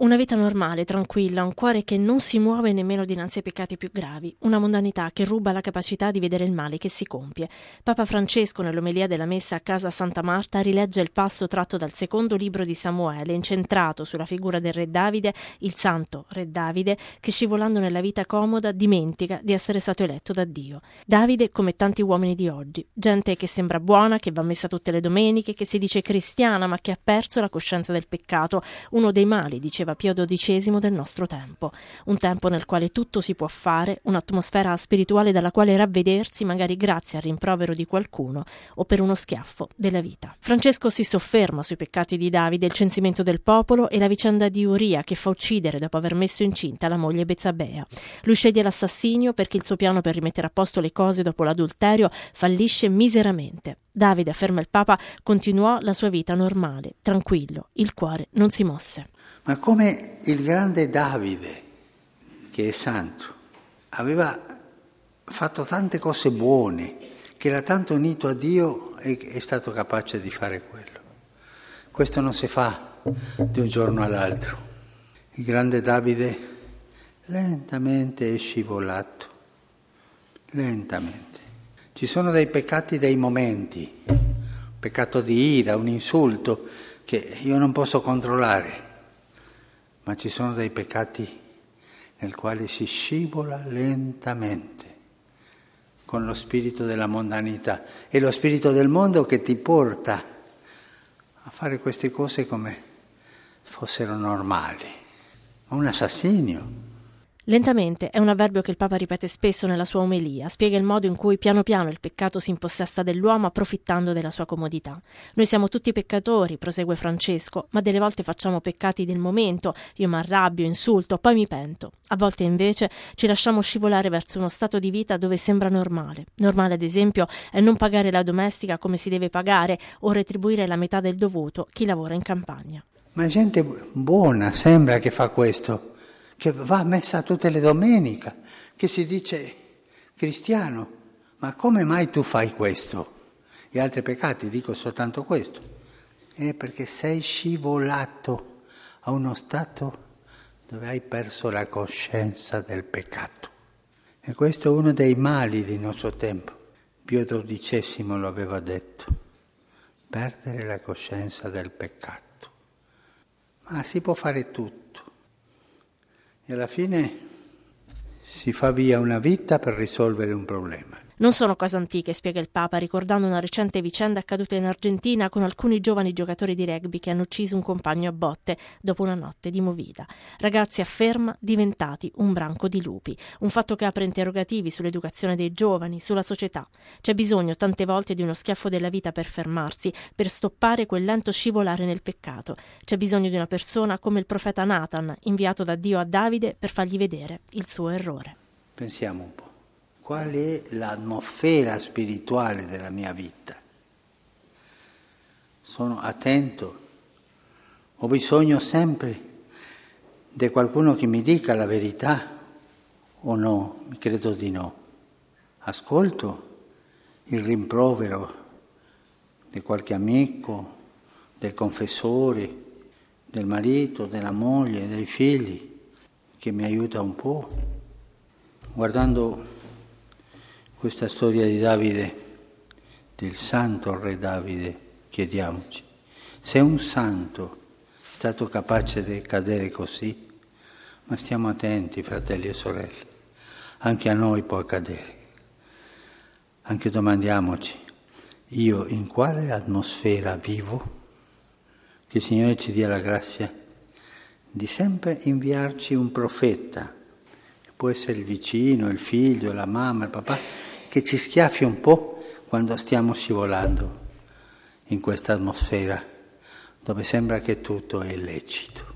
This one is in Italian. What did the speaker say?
Una vita normale, tranquilla, un cuore che non si muove nemmeno dinanzi ai peccati più gravi, una mondanità che ruba la capacità di vedere il male che si compie. Papa Francesco, nell'omelia della messa a casa Santa Marta, rilegge il passo tratto dal secondo libro di Samuele, incentrato sulla figura del re Davide, il santo re Davide, che scivolando nella vita comoda dimentica di essere stato eletto da Dio. Davide, come tanti uomini di oggi, gente che sembra buona, che va messa tutte le domeniche, che si dice cristiana, ma che ha perso la coscienza del peccato, uno dei mali, diceva diceva Pio XII del nostro tempo, un tempo nel quale tutto si può fare, un'atmosfera spirituale dalla quale ravvedersi magari grazie al rimprovero di qualcuno o per uno schiaffo della vita. Francesco si sofferma sui peccati di Davide, il censimento del popolo e la vicenda di Uria che fa uccidere dopo aver messo incinta la moglie Bezzabea. Lui sceglie l'assassinio perché il suo piano per rimettere a posto le cose dopo l'adulterio fallisce miseramente. Davide, afferma il Papa, continuò la sua vita normale, tranquillo, il cuore non si mosse. Ma come il grande Davide, che è santo, aveva fatto tante cose buone, che era tanto unito a Dio e è stato capace di fare quello. Questo non si fa di un giorno all'altro. Il grande Davide lentamente è scivolato, lentamente. Ci sono dei peccati dei momenti, un peccato di ira, un insulto che io non posso controllare ma ci sono dei peccati nel quale si scivola lentamente con lo spirito della mondanità. È lo spirito del mondo che ti porta a fare queste cose come fossero normali. Un assassinio, Lentamente è un avverbio che il Papa ripete spesso nella sua omelia, spiega il modo in cui piano piano il peccato si impossessa dell'uomo approfittando della sua comodità. Noi siamo tutti peccatori, prosegue Francesco, ma delle volte facciamo peccati del momento, io mi arrabbio, insulto, poi mi pento. A volte invece ci lasciamo scivolare verso uno stato di vita dove sembra normale. Normale, ad esempio, è non pagare la domestica come si deve pagare o retribuire la metà del dovuto chi lavora in campagna. Ma gente buona sembra che fa questo che va messa tutte le domeniche, che si dice cristiano, ma come mai tu fai questo? Gli altri peccati, dico soltanto questo, è perché sei scivolato a uno stato dove hai perso la coscienza del peccato. E questo è uno dei mali del nostro tempo. Pio XII lo aveva detto, perdere la coscienza del peccato. Ma si può fare tutto e alla fine si fa via una vita per risolvere un problema. Non sono cose antiche, spiega il Papa, ricordando una recente vicenda accaduta in Argentina con alcuni giovani giocatori di rugby che hanno ucciso un compagno a botte dopo una notte di movida. Ragazzi afferma diventati un branco di lupi, un fatto che apre interrogativi sull'educazione dei giovani, sulla società. C'è bisogno tante volte di uno schiaffo della vita per fermarsi, per stoppare quel lento scivolare nel peccato. C'è bisogno di una persona come il profeta Nathan, inviato da Dio a Davide per fargli vedere il suo errore. Pensiamo un po' qual è l'atmosfera spirituale della mia vita. Sono attento, ho bisogno sempre di qualcuno che mi dica la verità o no, credo di no. Ascolto il rimprovero di qualche amico, del confessore, del marito, della moglie, dei figli, che mi aiuta un po'. Guardando questa storia di Davide, del santo re Davide, chiediamoci, se un santo è stato capace di cadere così, ma stiamo attenti, fratelli e sorelle, anche a noi può accadere. Anche domandiamoci, io in quale atmosfera vivo? Che il Signore ci dia la grazia di sempre inviarci un profeta, può essere il vicino, il figlio, la mamma, il papà, che ci schiaffi un po' quando stiamo scivolando in questa atmosfera dove sembra che tutto è illecito.